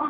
Oh.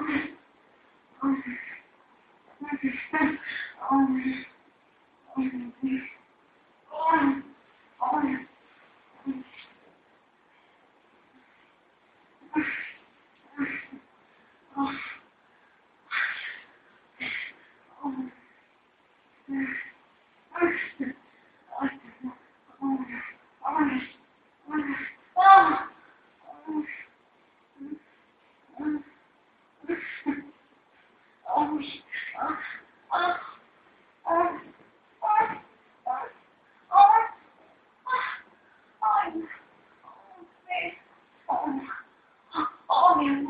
Amen.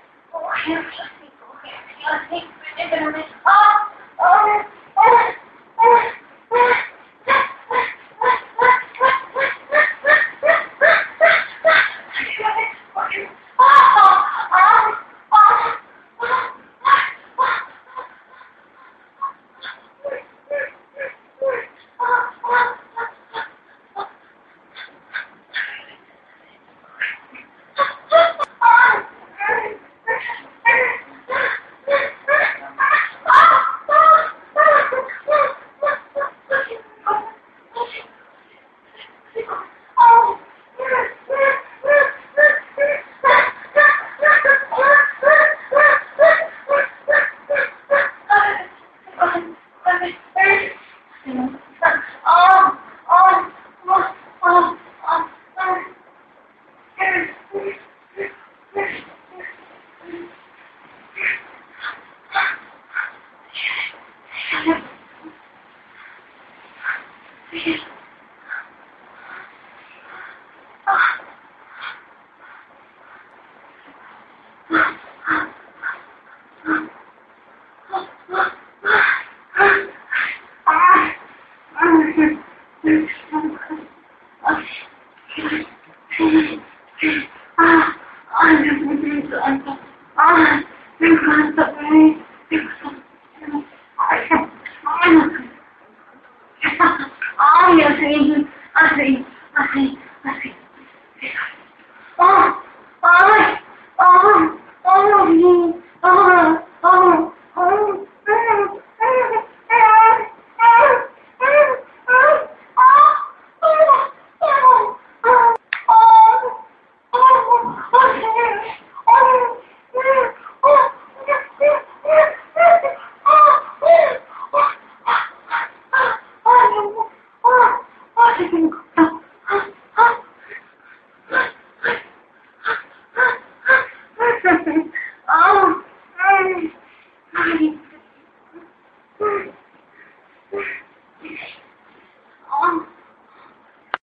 Gracias.